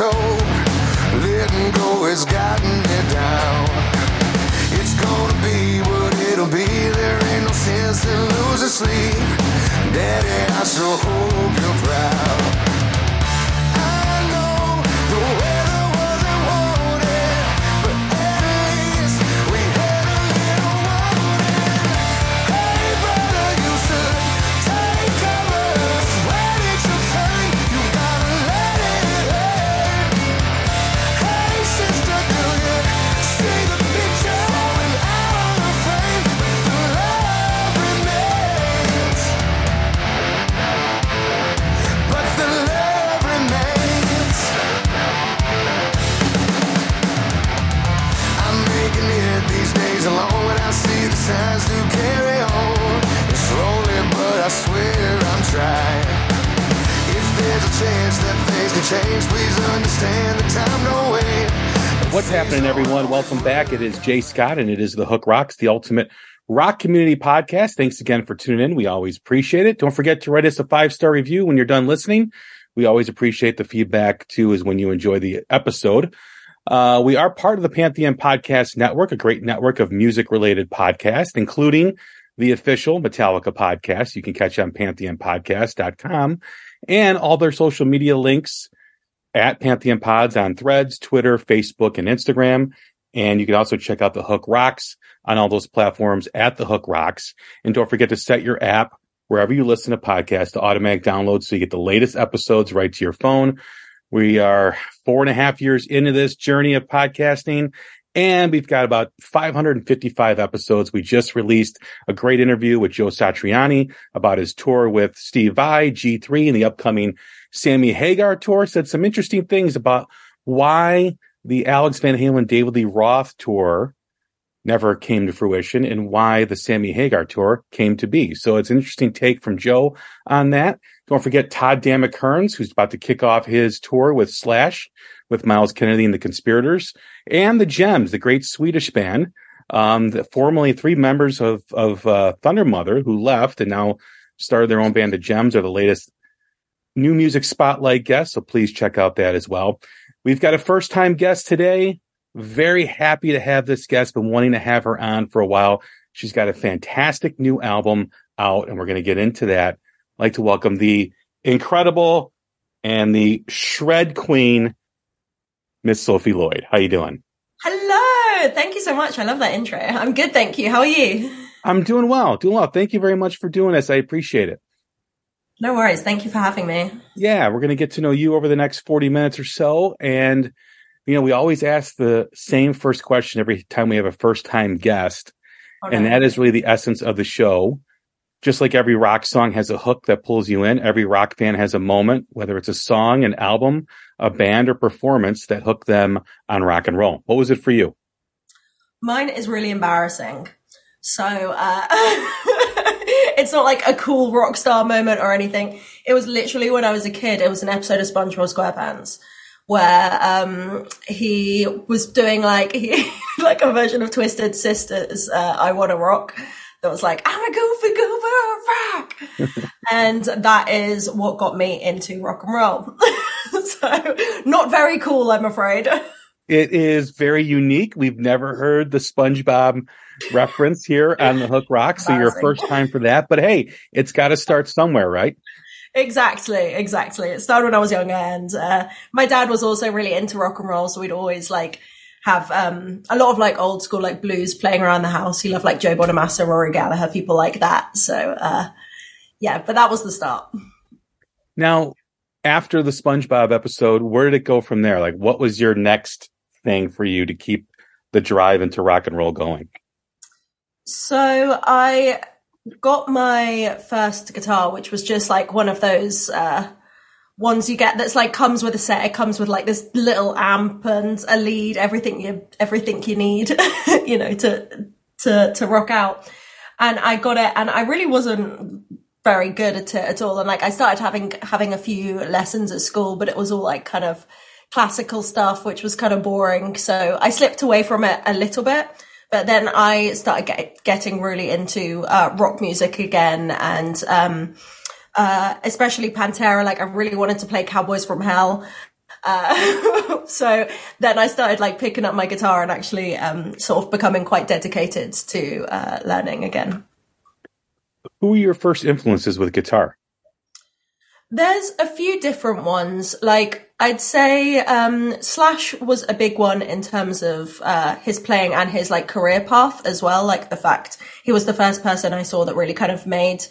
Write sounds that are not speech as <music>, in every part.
Told. Letting go has gotten me down. It's gonna be what it'll be. There ain't no sense in losing sleep. Daddy, I sure hope you're proud. Wait. Everyone? Welcome back. It is Jay Scott, and it is the Hook Rocks, the ultimate rock community podcast. Thanks again for tuning in. We always appreciate it. Don't forget to write us a five star review when you're done listening. We always appreciate the feedback too, is when you enjoy the episode. Uh, we are part of the Pantheon Podcast Network, a great network of music related podcasts, including the official Metallica podcast. You can catch on pantheonpodcast.com and all their social media links at Pantheon Pods on threads, Twitter, Facebook, and Instagram. And you can also check out the Hook Rocks on all those platforms at the Hook Rocks. And don't forget to set your app wherever you listen to podcasts to automatic download so you get the latest episodes right to your phone. We are four and a half years into this journey of podcasting and we've got about 555 episodes. We just released a great interview with Joe Satriani about his tour with Steve Vai, G3, and the upcoming Sammy Hagar tour. Said some interesting things about why the Alex Van Halen, David Lee Roth tour never came to fruition and why the Sammy Hagar tour came to be. So it's an interesting take from Joe on that. Don't forget Todd Dammit Kerns, who's about to kick off his tour with Slash with Myles Kennedy and the Conspirators and the Gems, the great Swedish band. Um, the, formerly three members of, of, uh, Thundermother who left and now started their own band. The Gems are the latest new music spotlight guest. So please check out that as well. We've got a first time guest today. Very happy to have this guest. Been wanting to have her on for a while. She's got a fantastic new album out and we're going to get into that. I'd like to welcome the incredible and the shred queen, Miss Sophie Lloyd. How are you doing? Hello. Thank you so much. I love that intro. I'm good. Thank you. How are you? I'm doing well, doing well. Thank you very much for doing this. I appreciate it. No worries. Thank you for having me. Yeah, we're going to get to know you over the next 40 minutes or so. And, you know, we always ask the same first question every time we have a first time guest. And that is really the essence of the show. Just like every rock song has a hook that pulls you in, every rock fan has a moment, whether it's a song, an album, a band, or performance that hooked them on rock and roll. What was it for you? Mine is really embarrassing. So, uh, <laughs> it's not like a cool rock star moment or anything. It was literally when I was a kid. It was an episode of SpongeBob SquarePants where um, he was doing like <laughs> he, like a version of Twisted Sisters. Uh, I want to rock. That was like I'm a goofy goober rock, <laughs> and that is what got me into rock and roll. <laughs> so not very cool, I'm afraid. It is very unique. We've never heard the SpongeBob reference here on the Hook Rock. So you're first time for that. But hey, it's got to start somewhere, right? Exactly, exactly. It started when I was younger, and uh, my dad was also really into rock and roll, so we'd always like have um, a lot of like old school like blues playing around the house. He loved like Joe Bonamassa, Rory Gallagher, people like that. So uh, yeah, but that was the start. Now, after the SpongeBob episode, where did it go from there? Like, what was your next thing for you to keep the drive into rock and roll going? So I got my first guitar, which was just like one of those uh, ones you get that's like comes with a set. It comes with like this little amp and a lead, everything you everything you need, <laughs> you know, to to to rock out. And I got it, and I really wasn't very good at it at all. And like I started having having a few lessons at school, but it was all like kind of classical stuff, which was kind of boring. So I slipped away from it a little bit. But then I started get, getting really into uh, rock music again, and um, uh, especially Pantera. Like I really wanted to play Cowboys from Hell. Uh, <laughs> so then I started like picking up my guitar and actually um, sort of becoming quite dedicated to uh, learning again. Who were your first influences with guitar? There's a few different ones. Like I'd say um, Slash was a big one in terms of uh, his playing and his like career path as well. Like the fact he was the first person I saw that really kind of made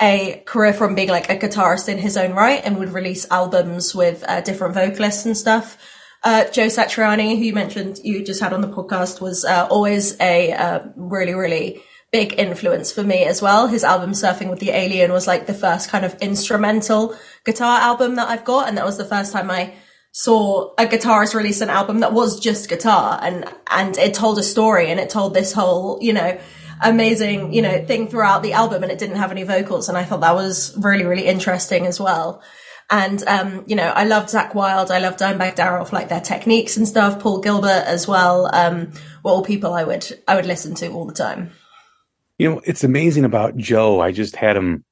a career from being like a guitarist in his own right and would release albums with uh, different vocalists and stuff. Uh, Joe Satriani, who you mentioned you just had on the podcast, was uh, always a uh, really, really big influence for me as well. His album Surfing with the Alien was like the first kind of instrumental guitar album that I've got. And that was the first time I saw a guitarist release an album that was just guitar and, and it told a story and it told this whole, you know, amazing, you know, thing throughout the album and it didn't have any vocals. And I thought that was really, really interesting as well. And, um, you know, I loved Zakk Wylde. I loved Dimebag for like their techniques and stuff. Paul Gilbert as well. Um, were all people I would, I would listen to all the time. You know, it's amazing about Joe. I just had him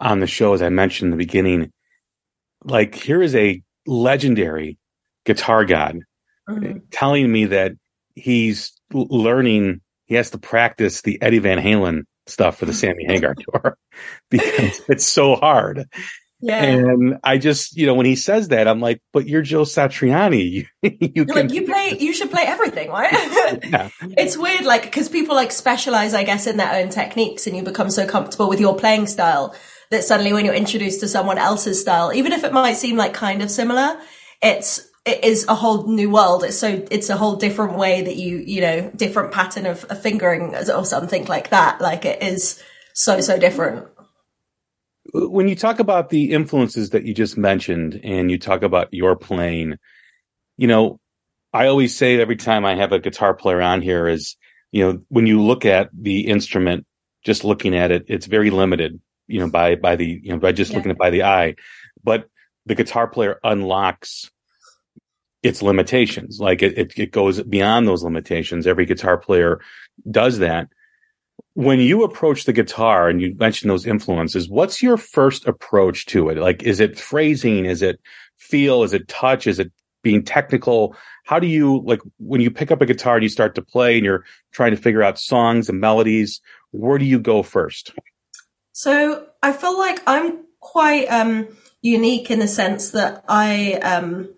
on the show, as I mentioned in the beginning. Like, here is a legendary guitar god mm-hmm. telling me that he's learning, he has to practice the Eddie Van Halen stuff for the <laughs> Sammy Hagar tour <laughs> because it's so hard. Yeah. And I just, you know, when he says that, I'm like, but you're Joe Satriani. <laughs> you, you can... like, you play, you should play everything, right? <laughs> yeah. It's weird, like, cause people like specialize, I guess, in their own techniques and you become so comfortable with your playing style that suddenly when you're introduced to someone else's style, even if it might seem like kind of similar, it's, it is a whole new world. It's so, it's a whole different way that you, you know, different pattern of, of fingering or something like that. Like it is so, so different when you talk about the influences that you just mentioned and you talk about your playing, you know, I always say every time I have a guitar player on here is, you know, when you look at the instrument, just looking at it, it's very limited, you know, by, by the, you know, by just yeah. looking at by the eye, but the guitar player unlocks its limitations. Like it, it, it goes beyond those limitations. Every guitar player does that when you approach the guitar and you mention those influences, what's your first approach to it? Like, is it phrasing? Is it feel? Is it touch? Is it being technical? How do you, like, when you pick up a guitar and you start to play and you're trying to figure out songs and melodies, where do you go first? So I feel like I'm quite, um, unique in the sense that I, um,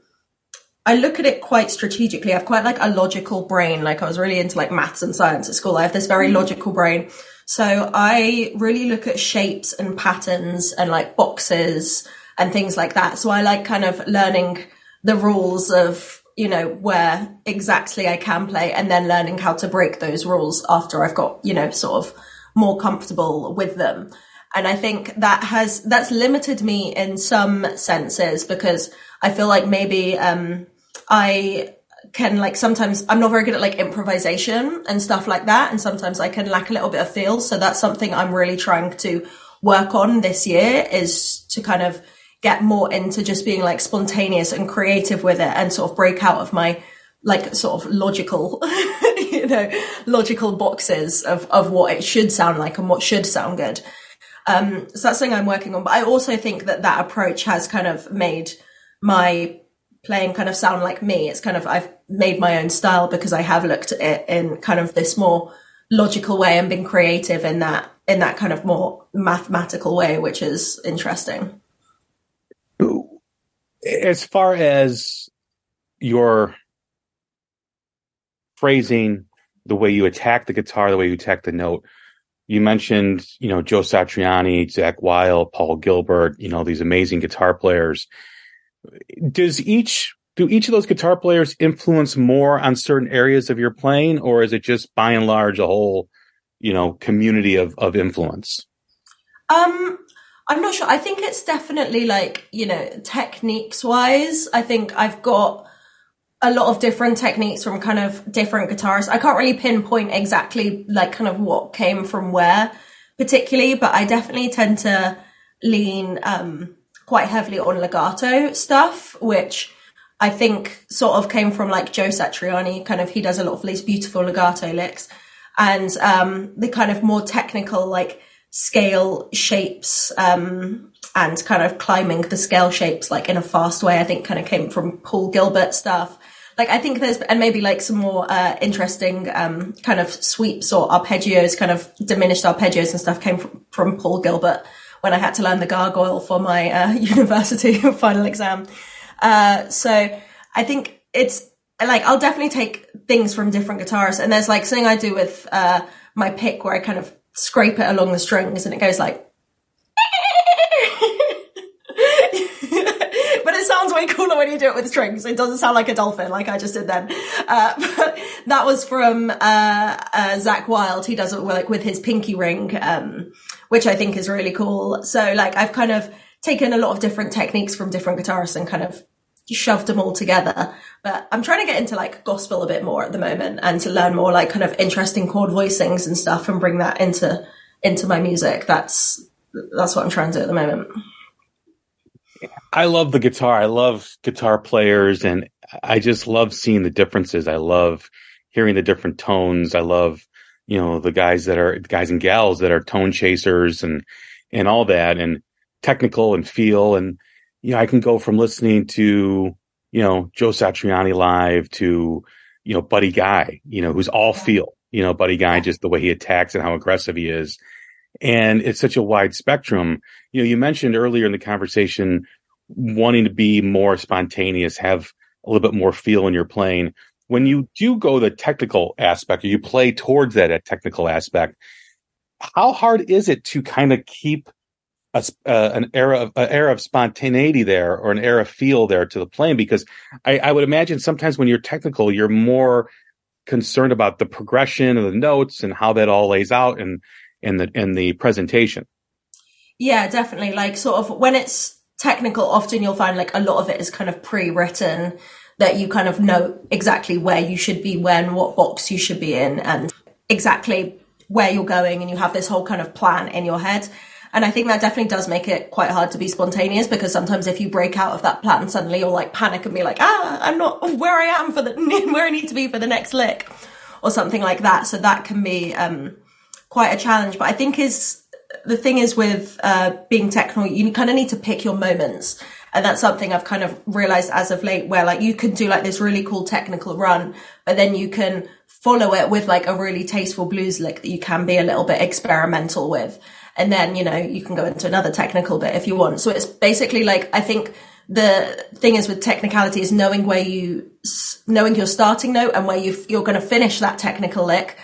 I look at it quite strategically. I have quite like a logical brain. Like I was really into like maths and science at school. I have this very mm. logical brain. So I really look at shapes and patterns and like boxes and things like that. So I like kind of learning the rules of, you know, where exactly I can play and then learning how to break those rules after I've got, you know, sort of more comfortable with them. And I think that has, that's limited me in some senses because I feel like maybe, um, I can like sometimes I'm not very good at like improvisation and stuff like that. And sometimes I can lack a little bit of feel. So that's something I'm really trying to work on this year is to kind of get more into just being like spontaneous and creative with it and sort of break out of my like sort of logical, <laughs> you know, logical boxes of, of what it should sound like and what should sound good. Um, so that's something I'm working on. But I also think that that approach has kind of made my playing kind of sound like me. It's kind of, I've made my own style because I have looked at it in kind of this more logical way and been creative in that, in that kind of more mathematical way, which is interesting. As far as your phrasing, the way you attack the guitar, the way you attack the note. You mentioned, you know, Joe Satriani, Zakk Wylde, Paul Gilbert, you know, these amazing guitar players. Does each do each of those guitar players influence more on certain areas of your playing, or is it just by and large a whole, you know, community of of influence? Um, I'm not sure. I think it's definitely like, you know, techniques wise. I think I've got a lot of different techniques from kind of different guitarists. I can't really pinpoint exactly like kind of what came from where particularly, but I definitely tend to lean um, quite heavily on legato stuff, which I think sort of came from like Joe Satriani, kind of he does a lot of these beautiful legato licks and um, the kind of more technical like scale shapes um, and kind of climbing the scale shapes like in a fast way. I think kind of came from Paul Gilbert stuff. Like I think there's and maybe like some more uh, interesting um, kind of sweeps or arpeggios, kind of diminished arpeggios and stuff came from, from Paul Gilbert when I had to learn the gargoyle for my uh, <laughs> university <laughs> final exam. Uh, so I think it's like I'll definitely take things from different guitarists, and there's like something I do with uh, my pick where I kind of scrape it along the strings, and it goes like. <laughs> but it sounds way cooler when you do it with strings. It doesn't sound like a dolphin, like I just did then. Uh, but that was from uh, uh, Zakk Wylde. He does it like with his pinky ring, um, which I think is really cool. So like I've kind of taken a lot of different techniques from different guitarists and kind of shoved them all together. But I'm trying to get into like gospel a bit more at the moment and to learn more like kind of interesting chord voicings and stuff and bring that into into my music. That's that's what I'm trying to do at the moment. I love the guitar. I love guitar players and I just love seeing the differences. I love hearing the different tones. I love, you know, the guys that are guys and gals that are tone chasers and and all that and technical and feel and you know, I can go from listening to, you know, Joe Satriani live to, you know, Buddy Guy, you know, who's all feel, you know, Buddy Guy, just the way he attacks and how aggressive he is. And it's such a wide spectrum. You know, you mentioned earlier in the conversation wanting to be more spontaneous, have a little bit more feel in your playing. When you do go the technical aspect, or you play towards that technical aspect, how hard is it to kind of keep a, uh, an era of an era of spontaneity there or an era of feel there to the playing? Because I, I, would imagine sometimes when you're technical you're more concerned about the progression of the notes and how that all lays out and in the in the presentation. Yeah definitely. Like sort of when it's technical often you'll find like a lot of it is kind of pre-written that you kind of know exactly where you should be when what box you should be in and exactly where you're going and you have this whole kind of plan in your head and I think that definitely does make it quite hard to be spontaneous because sometimes if you break out of that plan, suddenly you'll like panic and be like, ah, I'm not <laughs> where I am for the, <laughs> where I need to be for the next lick or something like that. So that can be, um, quite a challenge. But I think is, the thing is with, uh, being technical, you kind of need to pick your moments. And that's something I've kind of realized as of late where like you can do like this really cool technical run, but then you can follow it with like a really tasteful blues lick that you can be a little bit experimental with. And then you know you can go into another technical bit if you want. So it's basically like i think the thing is with technicality is knowing where you knowing your starting note and where you you're going to finish that technical lick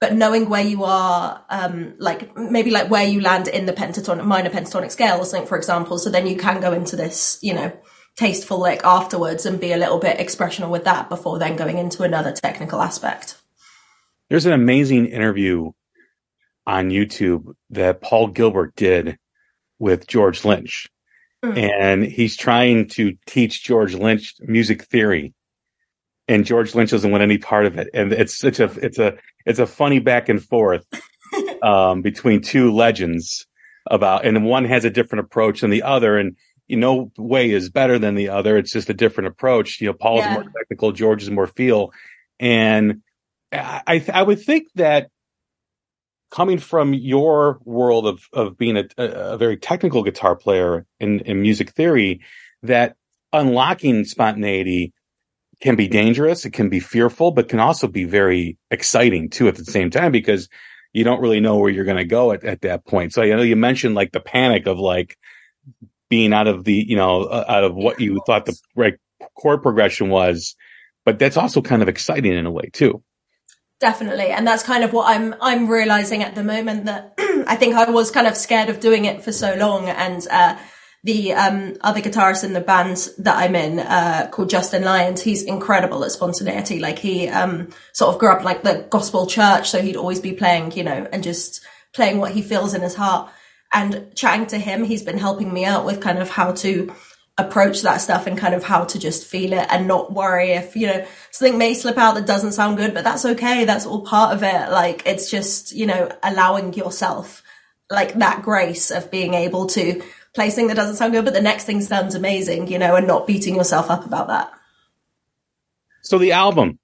but knowing where you are um like maybe like where you land in the pentatonic minor pentatonic scale or something for example so then you can go into this you know tasteful lick afterwards and be a little bit expressional with that before then going into another technical aspect there's an amazing interview on YouTube that Paul Gilbert did with George Lynch. Mm. And he's trying to teach George Lynch music theory. And George Lynch doesn't want any part of it. And it's such a, it's a, it's a funny back and forth, <laughs> um, between two legends about, and one has a different approach than the other. And, you know, way is better than the other. It's just a different approach. You know, Paul's yeah. more technical, George is more feel. And I, I would think that coming from your world of of being a, a very technical guitar player in, in music theory, that unlocking spontaneity can be dangerous. It can be fearful, but can also be very exciting too at the same time because you don't really know where you're going to go at, at that point. So I know you mentioned like the panic of like being out of the, you know, uh, out of what you thought the right chord progression was, but that's also kind of exciting in a way too. Definitely. And that's kind of what I'm, I'm realizing at the moment that <clears throat> I think I was kind of scared of doing it for so long. And, uh, the, um, other guitarist in the band that I'm in, uh, called Justin Lyons, he's incredible at spontaneity. Like he, um, sort of grew up like the gospel church. So he'd always be playing, you know, and just playing what he feels in his heart and chatting to him. He's been helping me out with kind of how to, approach that stuff and kind of how to just feel it and not worry if, you know, something may slip out that doesn't sound good, but that's okay. That's all part of it. Like it's just, you know, allowing yourself like that grace of being able to play something that doesn't sound good, but the next thing sounds amazing, you know, and not beating yourself up about that. So the album,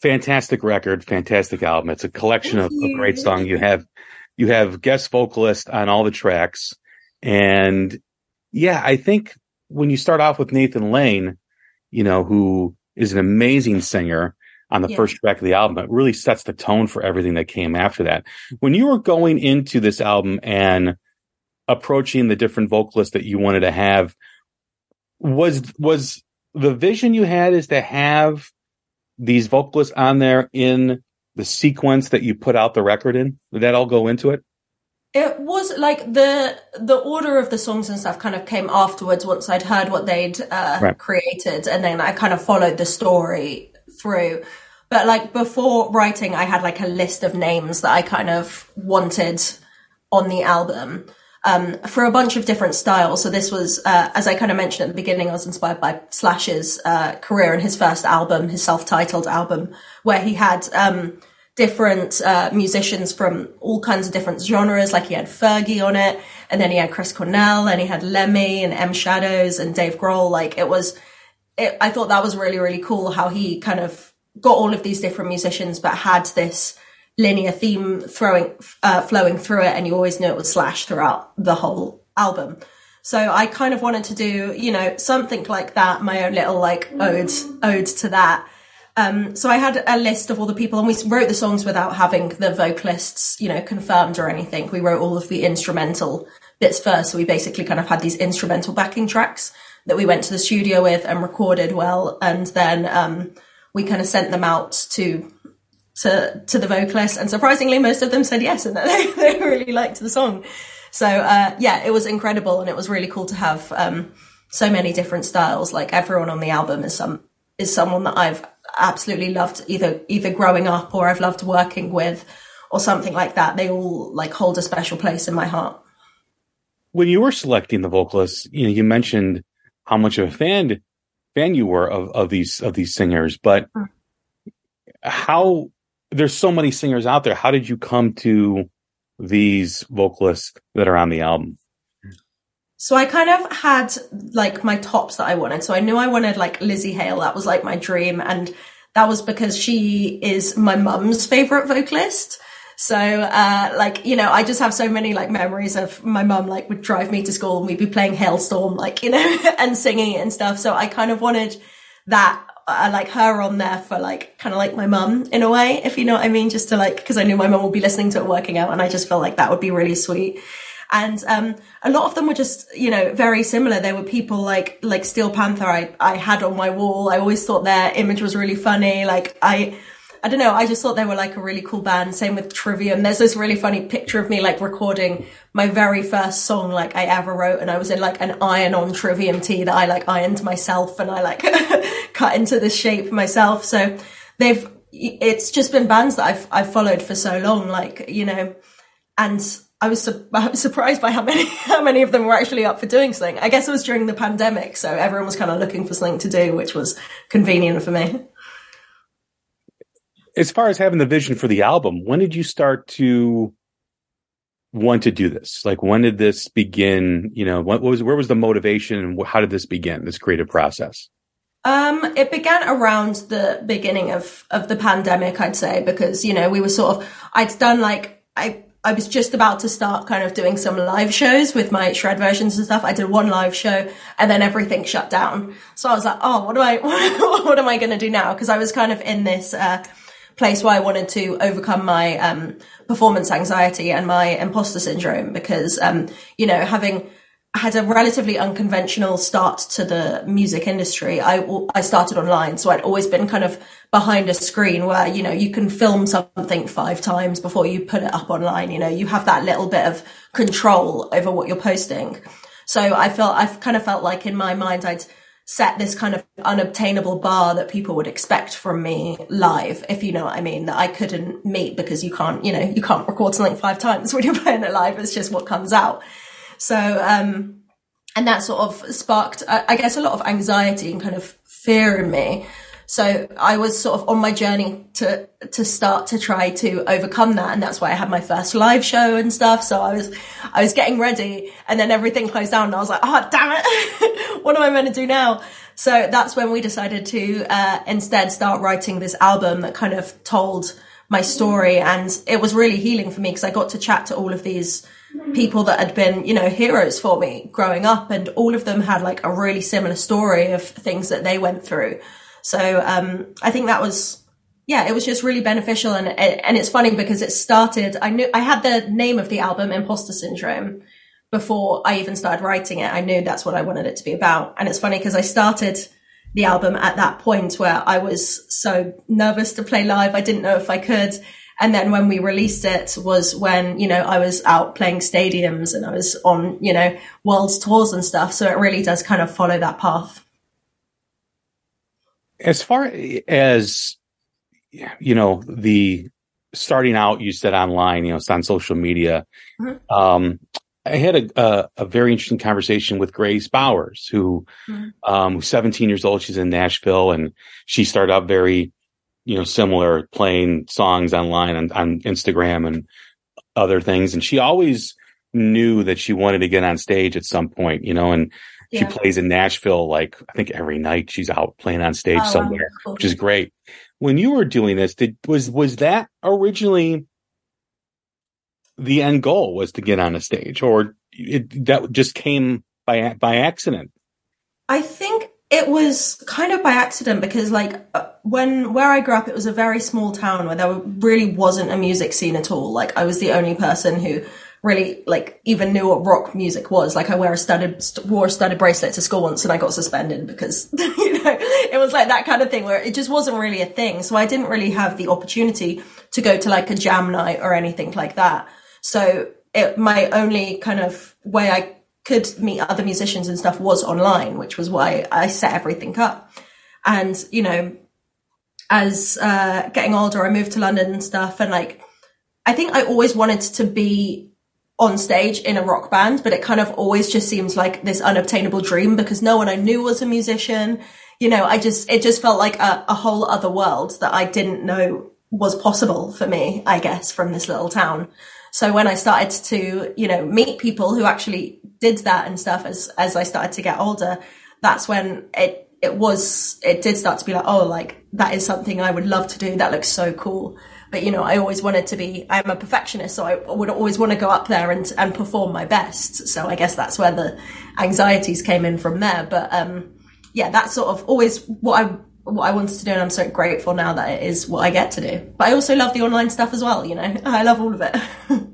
fantastic record, fantastic album. It's a collection of, of great songs. You have, you have guest vocalist on all the tracks. And yeah, I think when you start off with Nathan Lane, you know, who is an amazing singer on the yeah. first track of the album, it really sets the tone for everything that came after that. When you were going into this album and approaching the different vocalists that you wanted to have, was was the vision you had is to have these vocalists on there in the sequence that you put out the record in? Did that all go into it? It was like the the order of the songs and stuff kind of came afterwards once I'd heard what they'd uh, right. created, and then I kind of followed the story through. But like before writing, I had like a list of names that I kind of wanted on the album um, for a bunch of different styles. So this was, uh, as I kind of mentioned at the beginning, I was inspired by Slash's uh, career and his first album, his self-titled album, where he had. Um, different uh, musicians from all kinds of different genres. Like he had Fergie on it, and then he had Chris Cornell, and he had Lemmy and M Shadows and Dave Grohl. Like it was, it, I thought that was really really cool how he kind of got all of these different musicians, but had this linear theme throwing uh, flowing through it, and you always knew it was Slash throughout the whole album. So I kind of wanted to do, you know, something like that, my own little like ode, ode to that. Um, so I had a list of all the people and we wrote the songs without having the vocalists, you know, confirmed or anything. We wrote all of the instrumental bits first. So we basically kind of had these instrumental backing tracks that we went to the studio with and recorded well. And then, um, we kind of sent them out to, to, to the vocalists. And surprisingly, most of them said yes and that <laughs> they, they really liked the song. So, uh, yeah, it was incredible. And it was really cool to have, um, so many different styles. Like everyone on the album is some, is someone that I've absolutely loved either either growing up or I've loved working with or something like that. They all like hold a special place in my heart. When you were selecting the vocalists, you know, you mentioned how much of a fan fan you were of, of these of these singers, but mm. how there's so many singers out there. How did you come to these vocalists that are on the album? So I kind of had like my tops that I wanted. So I knew I wanted like Lzzy Hale. That was like my dream. And that was because she is my mum's favorite vocalist. So, uh, like, you know, I just have so many like memories of my mum like would drive me to school and we'd be playing Halestorm, like, you know, <laughs> and singing it and stuff. So I kind of wanted that, uh, like her on there for like, kind of like my mum in a way, if you know what I mean, just to like, cause I knew my mum would be listening to it working out and I just felt like that would be really sweet. And um, a lot of them were just, you know, very similar. There were people like like Steel Panther I, I had on my wall. I always thought their image was really funny. Like I I don't know, I just thought they were like a really cool band. Same with Trivium. There's this really funny picture of me like recording my very first song like I ever wrote and I was in like an iron on Trivium tee that I like ironed myself and I like <laughs> cut into this shape myself. So they've it's just been bands that I've I've followed for so long, like, you know, and I was, su- <laughs> I was surprised by how many <laughs> how many of them were actually up for doing something. I guess it was during the pandemic, so everyone was kind of looking for something to do, which was convenient for me. As far as having the vision for the album, when did you start to want to do this? Like, when did this begin? You know, what was where was the motivation, and how did this begin? This creative process. Um, it began around the beginning of of the pandemic, I'd say, because you know we were sort of I'd done like I I was just about to start kind of doing some live shows with my shred versions and stuff. I did one live show and then everything shut down. So I was like, oh, what do I, <laughs> what am I going to do now? Cause I was kind of in this, uh, place where I wanted to overcome my, um, performance anxiety and my imposter syndrome because, um, you know, having, had a relatively unconventional start to the music industry. I, I started online, so I'd always been kind of behind a screen where, you know, you can film something five times before you put it up online. You know, you have that little bit of control over what you're posting. So I felt, I've kind of felt like in my mind, I'd set this kind of unobtainable bar that people would expect from me live, if you know what I mean, that I couldn't meet because you can't, you know, you can't record something five times <laughs> when you're playing it live. It's just what comes out. So, um, and that sort of sparked, I guess, a lot of anxiety and kind of fear in me. So I was sort of on my journey to to start to try to overcome that, and that's why I had my first live show and stuff. So I was I was getting ready, and then everything closed down, and I was like, oh damn it, <laughs> what am I meant to do now? So that's when we decided to uh, instead start writing this album that kind of told my story, and it was really healing for me because I got to chat to all of these people that had been, you know, heroes for me growing up, and all of them had like a really similar story of things that they went through. So um, I think that was, yeah, it was just really beneficial, and and it's funny because it started. I knew I had the name of the album, Imposter Syndrome, before I even started writing it. I knew that's what I wanted it to be about, and it's funny because I started the album at that point where I was so nervous to play live. I didn't know if I could. And then when we released it was when, you know, I was out playing stadiums and I was on, you know, world tours and stuff. So it really does kind of follow that path. As far as, you know, the starting out, you said online, you know, it's on social media. Mm-hmm. Um, I had a, a, a, very interesting conversation with Grace Bowers, who, mm-hmm. um, 17 years old. She's in Nashville and she started out very, you know, similar playing songs online on, on Instagram and other things. And she always knew that she wanted to get on stage at some point, you know, and yeah. she plays in Nashville like I think every night she's out playing on stage oh, somewhere, cool. which is great. When you were doing this, did was was that originally the end goal was to get on a stage or it, that just came by by accident? I think it was kind of by accident because like uh, when where I grew up it was a very small town where there really wasn't a music scene at all like I was the only person who really like even knew what rock music was like I wear a studded wore a studded bracelet to school once and I got suspended because <laughs> you know it was like that kind of thing where it just wasn't really a thing so I didn't really have the opportunity to go to like a jam night or anything like that so it my only kind of way I could meet other musicians and stuff was online, which was why I set everything up. And, you know, as uh, getting older, I moved to London and stuff. And like, I think I always wanted to be on stage in a rock band, but it kind of always just seems like this unobtainable dream because no one I knew was a musician. You know, I just, it just felt like a, a whole other world that I didn't know was possible for me, I guess, from this little town. So when I started to, you know, meet people who actually did that and stuff as, as I started to get older, that's when it, it was, it did start to be like, oh, like that is something I would love to do. That looks so cool. But, you know, I always wanted to be, I'm a perfectionist. So I would always want to go up there and, and perform my best. So I guess that's where the anxieties came in from there. But, um, yeah, that's sort of always what I what I wanted to do, and I'm so grateful now that it is what I get to do. But I also love the online stuff as well, you know, <laughs> I love all of it. <laughs>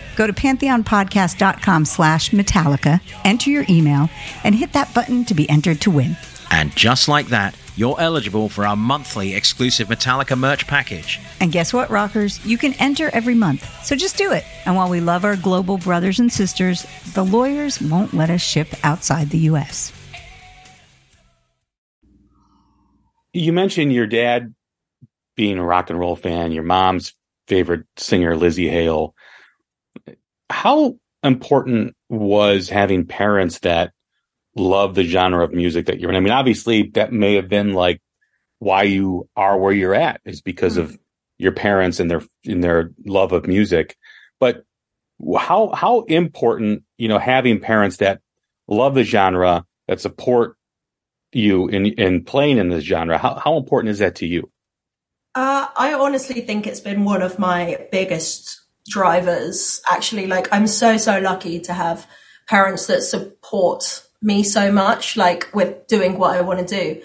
Go to pantheonpodcast.com slash Metallica, enter your email, and hit that button to be entered to win. And just like that, you're eligible for our monthly exclusive Metallica merch package. And guess what, rockers? You can enter every month. So just do it. And while we love our global brothers and sisters, the lawyers won't let us ship outside the U.S. You mentioned your dad being a rock and roll fan, your mom's favorite singer, Lzzy Hale. How important was having parents that love the genre of music that you're in? I mean, obviously, that may have been like why you are where you're at is because mm-hmm. of your parents and their in their love of music. But how how important, you know, having parents that love the genre that support you in in playing in this genre, how how important is that to you? Uh, I honestly think it's been one of my biggest drivers. Actually, like I'm so so lucky to have parents that support me so much, like with doing what I want to do.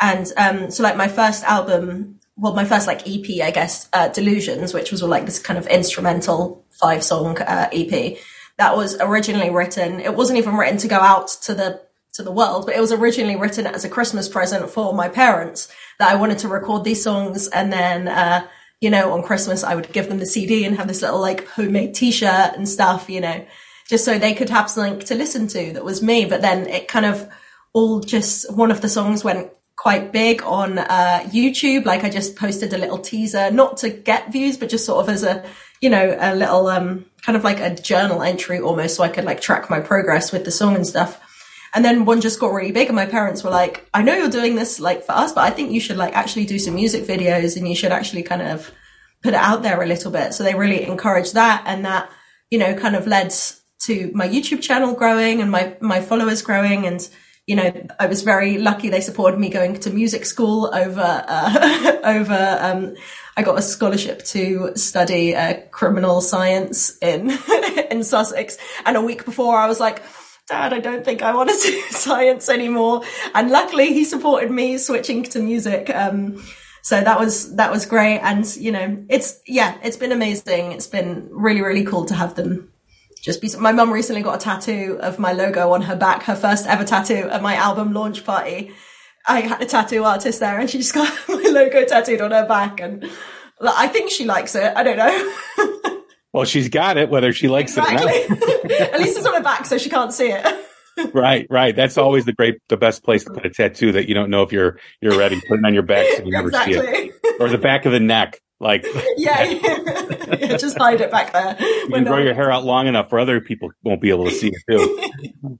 And um, so, like my first album, well, my first like EP, I guess, uh, Delusions, which was like this kind of instrumental five song uh, EP. That was originally written. It wasn't even written to go out to the to the world, but it was originally written as a Christmas present for my parents that I wanted to record these songs and then, uh, you know, on Christmas I would give them the CD and have this little like homemade t-shirt and stuff, you know, just so they could have something to listen to that was me. But then it kind of all just, one of the songs went quite big on uh, YouTube. Like I just posted a little teaser, not to get views, but just sort of as a, you know, a little um, kind of like a journal entry almost, so I could like track my progress with the song and stuff. And then one just got really big and my parents were like, I know you're doing this like for us, but I think you should like actually do some music videos and you should actually kind of put it out there a little bit. So they really encouraged that and that, you know, kind of led to my YouTube channel growing and my, my followers growing. And, you know, I was very lucky. They supported me going to music school over, uh, <laughs> over, um, I got a scholarship to study uh, criminal science in, <laughs> in Sussex. And a week before I was like, Dad, I don't think I want to <laughs> do science anymore. And luckily he supported me switching to music. Um, so that was, that was great. And, you know, it's, yeah, it's been amazing. It's been really, really cool to have them just be, my mum recently got a tattoo of my logo on her back, her first ever tattoo at my album launch party. I had a tattoo artist there and she just got <laughs> my logo tattooed on her back. And I think she likes it. I don't know. <laughs> Well, she's got it, whether she likes exactly. it or not. <laughs> At least it's on her back, so she can't see it. <laughs> right, right. That's always the great, the best place to put a tattoo that you don't know if you're you're ready. Put it on your back so you never exactly. see it, or the back of the neck. Like, <laughs> yeah, yeah. yeah just hide it back there. You can grow your hair out long enough for other people won't be able to see it too.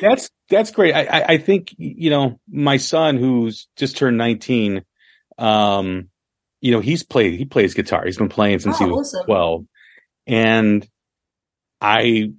that's that's great. I, I, I think you know my son who's just turned nineteen. Um, you know he's played he plays guitar. He's been playing since oh, he was awesome. twelve and I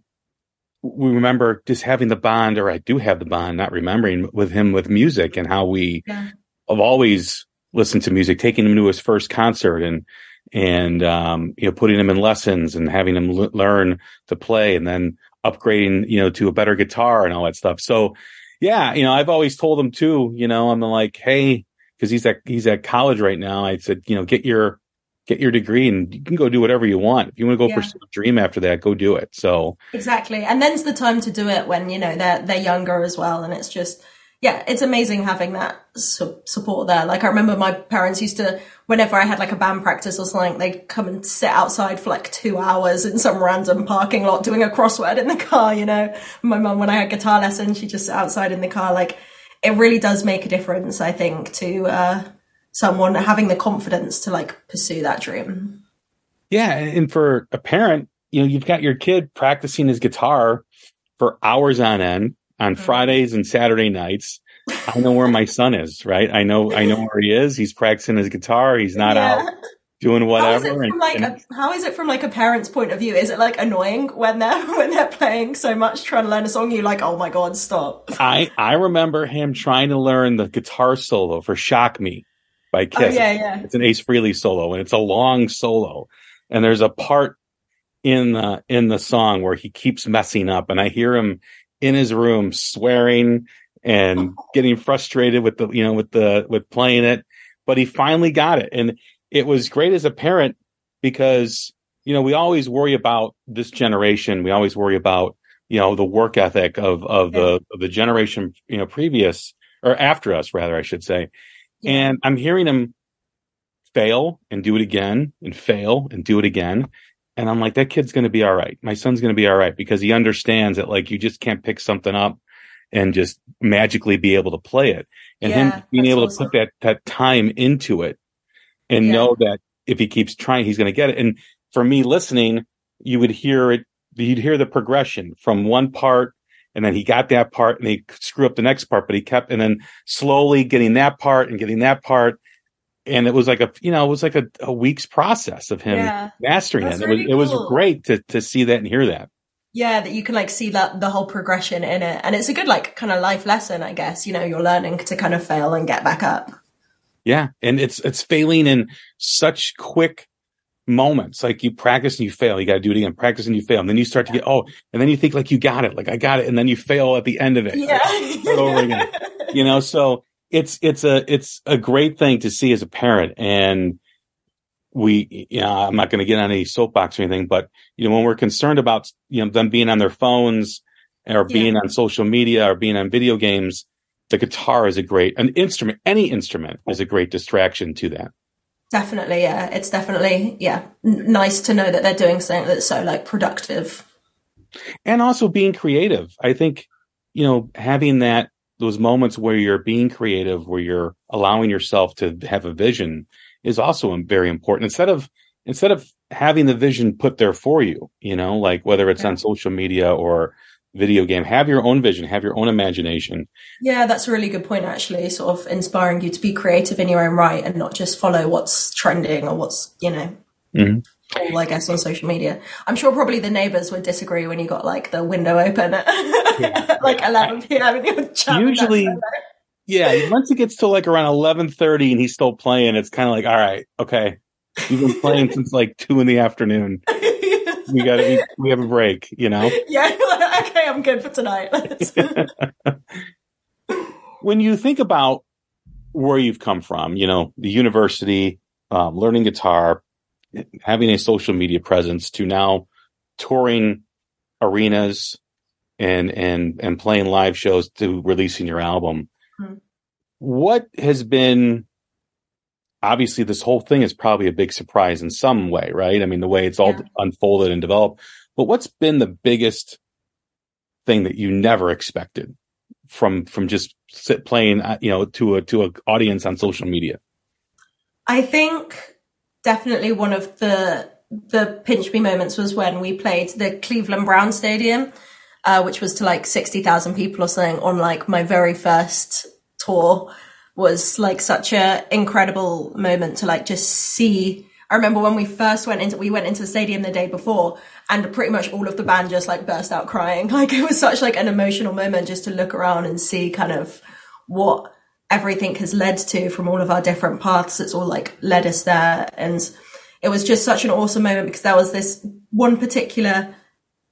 we remember just having the bond, or I do have the bond, not remembering with him with music and how we yeah. have always listened to music, taking him to his first concert and and um, you know putting him in lessons and having him l- learn to play, and then upgrading you know to a better guitar and all that stuff. So yeah, you know I've always told him too. You know I'm like, hey, because he's at he's at college right now. I said, you know, get your get your degree and you can go do whatever you want. If you want to go yeah. pursue a dream after that, go do it. So exactly. And then's the time to do it when, you know, they're, they're younger as well. And it's just, yeah, it's amazing having that su- support there. Like I remember my parents used to, whenever I had like a band practice or something, they'd come and sit outside for like two hours in some random parking lot doing a crossword in the car, you know. My mum, when I had guitar lessons, she just sat outside in the car. Like it really does make a difference, I think, to, uh, someone having the confidence to like pursue that dream. Yeah. And for a parent, you know, you've got your kid practicing his guitar for hours on end on mm-hmm. Fridays and Saturday nights. I know where my son is, right? I know, I know where he is. He's practicing his guitar. He's not yeah. out doing whatever. How is, it from like a, how is it from like a parent's point of view? Is it like annoying when they're <laughs> when they're playing so much trying to learn a song? You like, oh my god, stop. I I remember him trying to learn the guitar solo for "Shock Me" by oh, Kiss. Oh, yeah, yeah. It's an Ace Frehley solo, and it's a long solo. And there's a part in the in the song where he keeps messing up, and I hear him in his room swearing and <laughs> getting frustrated with the you know with the with playing it but he finally got it and it was great as a parent because you know we always worry about this generation we always worry about you know the work ethic of of the of the generation you know previous or after us rather i should say yeah. and i'm hearing him fail and do it again and fail and do it again and I'm like, that kid's going to be all right. My son's going to be all right because he understands that like you just can't pick something up and just magically be able to play it. And yeah, him being able awesome. to put that, that time into it and yeah. know that if he keeps trying, he's going to get it. And for me listening, you would hear it, you'd hear the progression from one part and then he got that part and he screw up the next part, but he kept, and then slowly getting that part and getting that part and it was like a you know it was like a, a week's process of him yeah. mastering That's it. Really it was cool. it was great to to see that and hear that. Yeah, that you can like see that the whole progression in it, and it's a good like kind of life lesson, I guess. You know, you're learning to kind of fail and get back up. Yeah, and it's it's failing in such quick moments. Like you practice and you fail, you got to do it again. Practice and you fail, and then you start to get oh, and then you think like you got it, like I got it, and then you fail at the end of it. Yeah, like, over again. <laughs> You know, so it's it's a it's a great thing to see as a parent and we you know i'm not going to get on any soapbox or anything but you know when we're concerned about you know them being on their phones or being yeah. on social media or being on video games the guitar is a great an instrument any instrument is a great distraction to that definitely yeah it's definitely yeah n- nice to know that they're doing something that's so like productive and also being creative i think you know having that those moments where you're being creative, where you're allowing yourself to have a vision is also very important. Instead of, instead of having the vision put there for you, you know, like whether it's yeah. on social media or video game, have your own vision, have your own imagination. Yeah, that's a really good point, actually, sort of inspiring you to be creative in your own right and not just follow what's trending or what's, you know, mm-hmm all, I guess, on social media. I'm sure probably the neighbors would disagree when you got like the window open at yeah. <laughs> like 11 p.m. and you're Usually, yeah, once it gets to like around 11:30 and he's still playing, it's kind of like, all right, okay, you've been playing since like two in the afternoon. <laughs> we got we, we have a break, you know. <laughs> Yeah, <laughs> okay, I'm good for tonight. <laughs> when you think about where you've come from, you know, the university, um, learning guitar, having a social media presence to now touring arenas and and and playing live shows to releasing your album. Mm-hmm. What has been obviously this whole thing is probably a big surprise in some way, right? I mean, the way it's all yeah. unfolded and developed. But what's been the biggest thing that you never expected from from just sit playing, uh, you know, to a to an audience on social media? I think definitely one of the the pinch me moments was when we played the Cleveland Brown Stadium, uh, which was to like sixty thousand people or something on like my very first tour. Was like such a incredible moment to like just see. I remember when we first went into we went into the stadium the day before and pretty much all of the band just like burst out crying. <laughs> Like it was such like an emotional moment just to look around and see kind of what everything has led to from all of our different paths. It's all like led us there. And it was just such an awesome moment because there was this one particular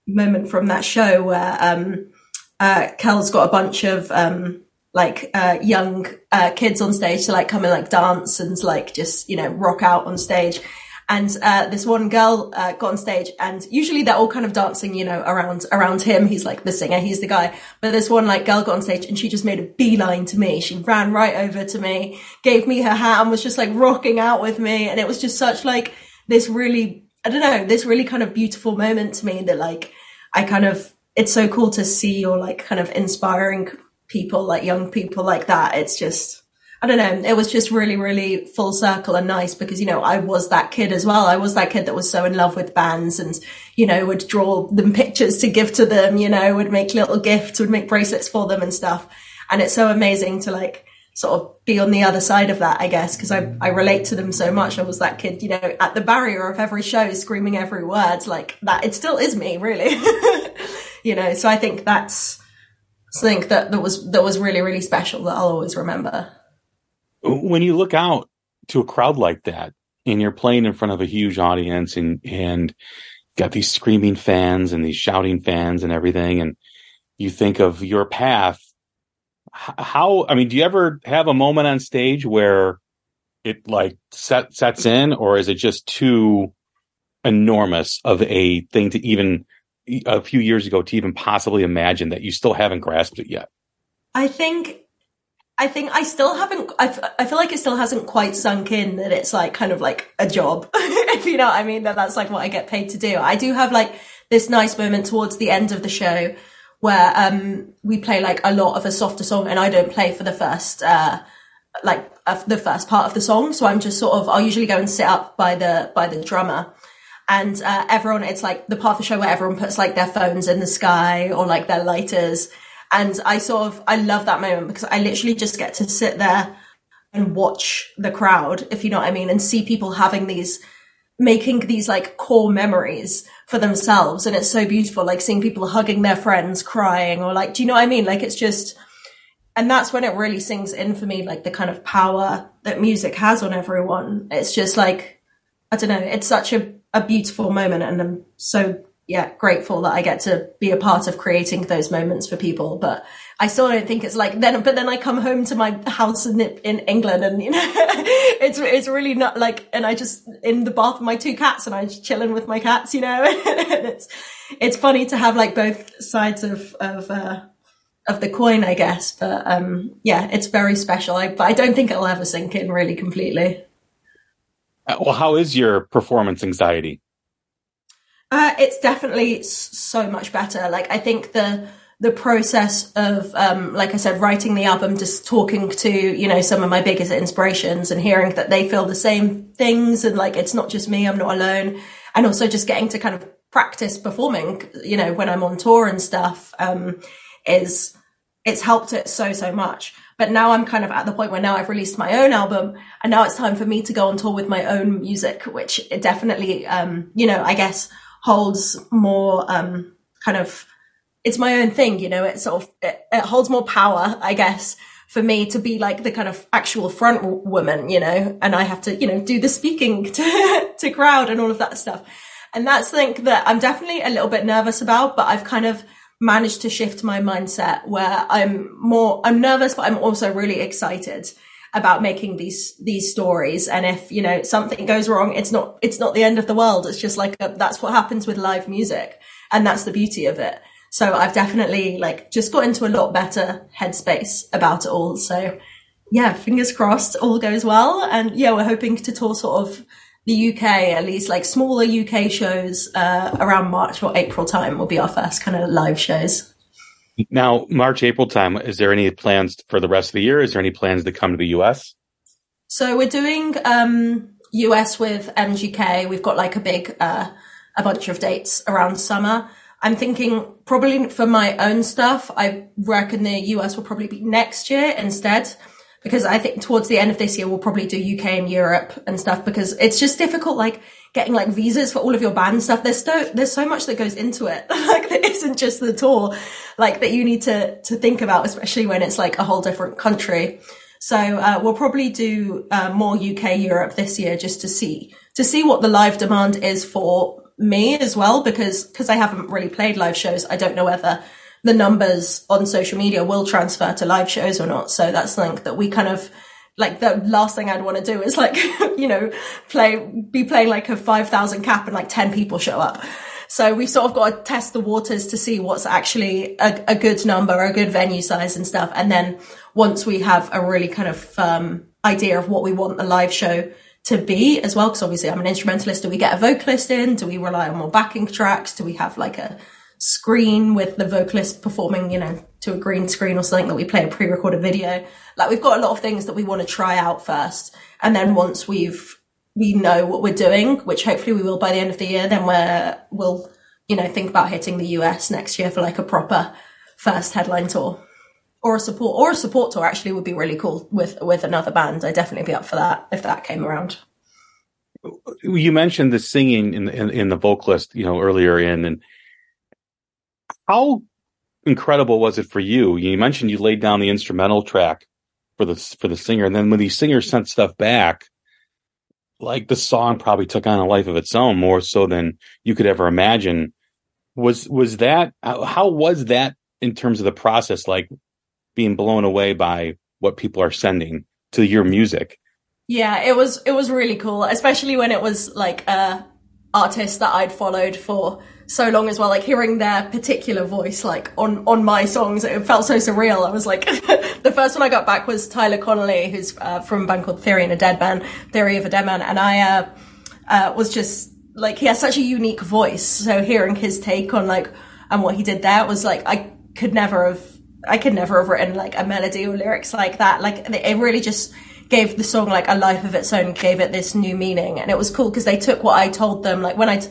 moment from that show where, um, uh, Kells got a bunch of, um, like, uh, young, uh, kids on stage to like come and like dance and like just, you know, rock out on stage. and uh, this one girl uh, got on stage, and usually they're all kind of dancing, you know, around around him. He's like the singer, he's the guy. But this one like girl got on stage, and she just made a beeline to me. She ran right over to me, gave me her hat, and was just like rocking out with me, and it was just such like this really, I don't know, this really kind of beautiful moment to me that like I kind of, it's so cool to see your like kind of inspiring people like young people like that. It's just I don't know. It was just really, really full circle and nice because, you know, I was that kid as well. I was that kid that was so in love with bands and, you know, would draw them pictures to give to them, you know, would make little gifts, would make bracelets for them and stuff. And it's so amazing to like sort of be on the other side of that, I guess, because I, I relate to them so much. I was that kid, you know, at the barrier of every show, screaming every word like that. It still is me, really. <laughs> you know, so I think that's something that, that was, that was really, really special that I'll always remember. When you look out to a crowd like that and you're playing in front of a huge audience and and got these screaming fans and these shouting fans and everything and you think of your path how i mean do you ever have a moment on stage where it like set, sets in or is it just too enormous of a thing to even a few years ago to even possibly imagine that you still haven't grasped it yet i think I think I still haven't, I, f- I feel like it still hasn't quite sunk in that it's like kind of like a job, <laughs> if you know what I mean, that that's like what I get paid to do. I do have like this nice moment towards the end of the show where, um, we play like a lot of a softer song and I don't play for the first, uh, like uh, the first part of the song. So I'm just sort of, I'll usually go and sit up by the, by the drummer and, uh, everyone, it's like the part of the show where everyone puts like their phones in the sky or like their lighters and I sort of, I love that moment because I literally just get to sit there and watch the crowd, if you know what I mean, and see people having these, making these like core memories for themselves. And it's so beautiful, like seeing people hugging their friends, crying, or like, do you know what I mean? Like it's just, and that's when it really sinks in for me, like the kind of power that music has on everyone. It's just like, I don't know, it's such a, a beautiful moment and I'm so yeah, grateful that I get to be a part of creating those moments for people. But I still don't think it's like then, but then I come home to my house in, in England and, you know, <laughs> it's, it's really not like, and I just in the bath with my two cats and I'm just chilling with my cats, you know, <laughs> and it's, it's funny to have like both sides of, of, uh, of the coin, I guess. But, um, yeah, it's very special. I, but I don't think it'll ever sink in really completely. Uh, well, how is your performance anxiety? Uh, it's definitely so much better. Like I think the the process of um, like I said, writing the album, just talking to you know some of my biggest inspirations and hearing that they feel the same things and like it's not just me, I'm not alone, and also just getting to kind of practice performing, you know, when I'm on tour and stuff, um, is it's helped it so so much. But now I'm kind of at the point where now I've released my own album and now it's time for me to go on tour with my own music, which it definitely, um, you know, I guess holds more um, kind of it's my own thing, you know. It sort of it, it, holds more power, I guess, for me to be like the kind of actual front woman, you know. And I have to, you know, do the speaking <laughs> to to crowd and all of that stuff. And that's something that I'm definitely a little bit nervous about, but I've kind of managed to shift my mindset where I'm more I'm nervous, but I'm also really excited about making these these stories. And if you know something goes wrong it's not it's not the end of the world. It's just like a, that's what happens with live music. And that's the beauty of it. So i've definitely like just got into a lot better headspace about it all. So yeah fingers crossed all goes well. And yeah we're hoping to tour sort of the UK, at least like smaller UK shows uh, around March or April time will be our first kind of live shows. Now, March, April time, is there any plans for the rest of the year? Is there any plans to come to the US? So we're doing um, US with MGK. We've got like a big, uh, a bunch of dates around summer. I'm thinking probably for my own stuff, I reckon the US will probably be next year instead because I think towards the end of this year we'll probably do UK and Europe and stuff because it's just difficult like getting like visas for all of your band stuff. There's so there's so much that goes into it. <laughs> like there isn't just the tour like that you need to to think about, especially when it's like a whole different country. So uh, we'll probably do uh, more UK Europe this year just to see to see what the live demand is for me as well because because I haven't really played live shows. I don't know whether the numbers on social media will transfer to live shows or not. So that's something that we kind of like the last thing I'd want to do is like, <laughs> you know, play, be playing like a 5,000 cap and like 10 people show up. So we've sort of got to test the waters to see what's actually a, a good number, a good venue size and stuff. And then once we have a really kind of firm idea of what we want the live show to be as well, because obviously I'm an instrumentalist, do we get a vocalist in? Do we rely on more backing tracks? Do we have like a screen with the vocalist performing, you know, to a green screen or something that we play a pre-recorded video. Like we've got a lot of things that we want to try out first. And then once we've, we know what we're doing, which hopefully we will by the end of the year, then we're, we'll, you know, think about hitting the US next year for like a proper first headline tour. Or a support, or a support tour actually would be really cool with, with another band. I'd definitely be up for that if that came around. You mentioned the singing in in, in the vocalist, you know, earlier in, and how incredible was it for you? You mentioned you laid down the instrumental track for the for the singer, and then when these singers sent stuff back, like the song probably took on a life of its own, more so than you could ever imagine. Was was that how was that in terms of the process, like being blown away by what people are sending to your music? Yeah, it was it was really cool, especially when it was like a artist that I'd followed for so long as well. Like hearing their particular voice, like on on my songs, it felt so surreal. I was like, <laughs> the first one I got back was Tyler Connolly, who's uh, from a band called Theory and a Dead Man, Theory of a Dead Man, and I uh, uh, was just like, he has such a unique voice. So hearing his take on like and what he did there was like, I could never have, I could never have written like a melody or lyrics like that. Like it really just gave the song like a life of its own, gave it this new meaning, and it was cool because they took what I told them, like when I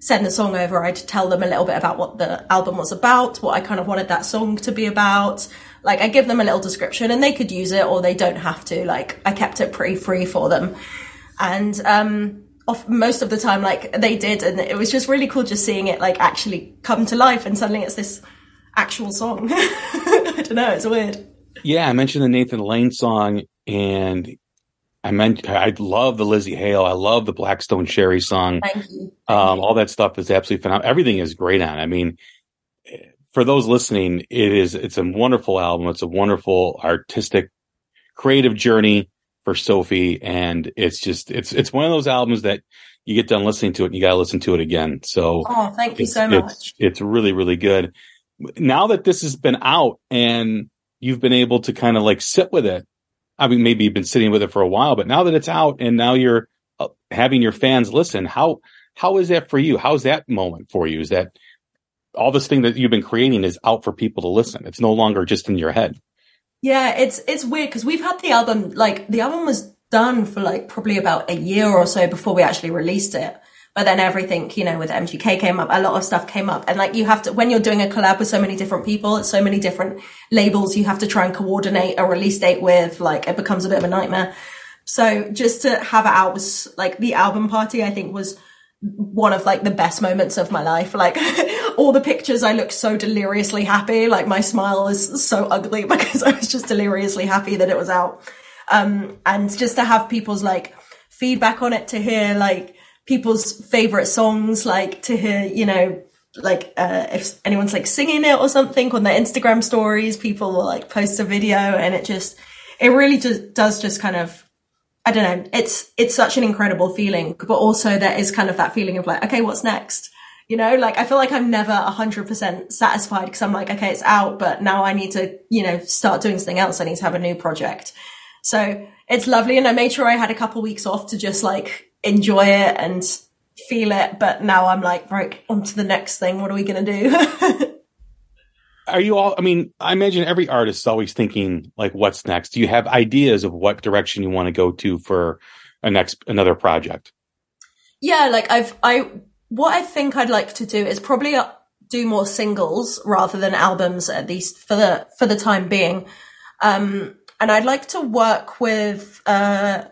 send the song over, I'd tell them a little bit about what the album was about, what I kind of wanted that song to be about. Like I give them a little description and they could use it or they don't have to. Like I kept it pretty free for them. And, um, off most of the time, like they did. And it was just really cool just seeing it like actually come to life and suddenly it's this actual song. <laughs> I don't know. It's weird. Yeah. I mentioned the Nathan Lane song and I meant I love the Lzzy Hale. I love the Black Stone Cherry song. Thank you. Thank um, you. All that stuff is absolutely phenomenal. Everything is great on. It. I mean, for those listening, it is it's a wonderful album. It's a wonderful artistic, creative journey for Sophie, and it's just it's it's one of those albums that you get done listening to it, and you got to listen to it again. So, oh, thank you so much. It's, it's really really good. Now that this has been out and you've been able to kind of like sit with it I mean, maybe you've been sitting with it for a while, but now that it's out and now you're uh, having your fans listen, how, how is that for you? How's that moment for you? Is that all this thing that you've been creating is out for people to listen? It's no longer just in your head. Yeah, it's, it's weird because we've had the album, like the album was done for like probably about a year or so before we actually released it. But then everything, you know, with MGK came up, a lot of stuff came up. And like you have to, when you're doing a collab with so many different people, it's so many different labels you have to try and coordinate a release date with, like it becomes a bit of a nightmare. So just to have it out was like the album party, I think was one of like the best moments of my life. Like <laughs> all the pictures, I look so deliriously happy. Like my smile is so ugly <laughs> because I was just deliriously happy that it was out. Um, and just to have people's like feedback on it to hear like, people's favorite songs, like to hear, you know, like uh, if anyone's like singing it or something on their Instagram stories, people will like post a video, and it just it really just does just kind of I don't know. It's it's such an incredible feeling, but also there is kind of that feeling of like, okay, what's next? You know, like I feel like I'm never hundred percent satisfied because I'm like, okay, it's out, but now I need to, you know, start doing something else. I need to have a new project. So it's lovely. And I made sure I had a couple weeks off to just like enjoy it and feel it. But now I'm like, right, on to the next thing. What are we going to do? <laughs> are you all, I mean, I imagine every artist is always thinking like, what's next? Do you have ideas of what direction you want to go to for a next, another project? Yeah. Like I've, I, what I think I'd like to do is probably uh, do more singles rather than albums, at least for the, for the time being. Um, and I'd like to work with, uh,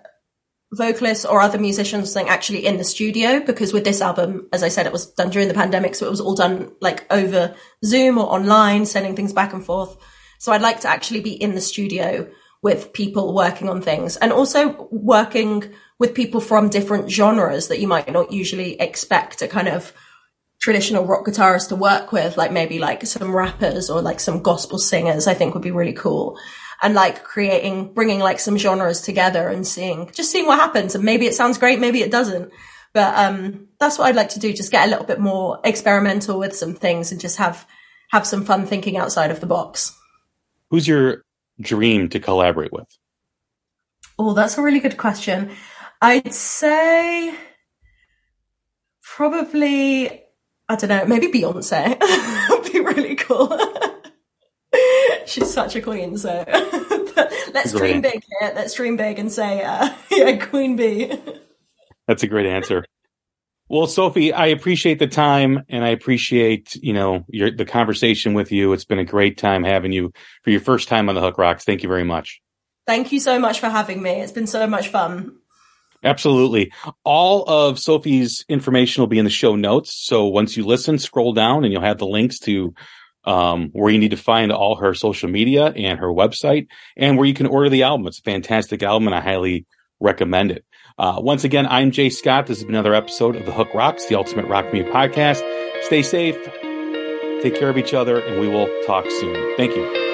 vocalists or other musicians like actually in the studio because with this album as i said it was done during the pandemic so it was all done like over zoom or online sending things back and forth. So i'd like to actually be in the studio with people working on things and also working with people from different genres that you might not usually expect a kind of traditional rock guitarist to work with like maybe like some rappers or like some gospel singers i think would be really cool and like creating, bringing like some genres together and seeing, just seeing what happens. And maybe it sounds great, maybe it doesn't. But um, that's what I'd like to do. Just get a little bit more experimental with some things and just have have some fun thinking outside of the box. Who's your dream to collaborate with? Oh, that's a really good question. I'd say probably I don't know, maybe Beyonce <laughs> would be really cool. <laughs> She's such a queen, so <laughs> let's dream big here. Let's dream big and say, uh, <laughs> yeah, Queen Bee. That's a great answer. Well, Sophie, I appreciate the time and I appreciate, you know, your, the conversation with you. It's been a great time having you for your first time on the Hook Rocks. Thank you very much. Thank you so much for having me. It's been so much fun. Absolutely. All of Sophie's information will be in the show notes. So once you listen, scroll down and you'll have the links to um, where you need to find all her social media and her website and where you can order the album. It's a fantastic album and I highly recommend it. Uh, once again, I'm Jay Scott. This been another episode of The Hook Rocks, the ultimate rock music podcast. Stay safe, take care of each other, and we will talk soon. Thank you.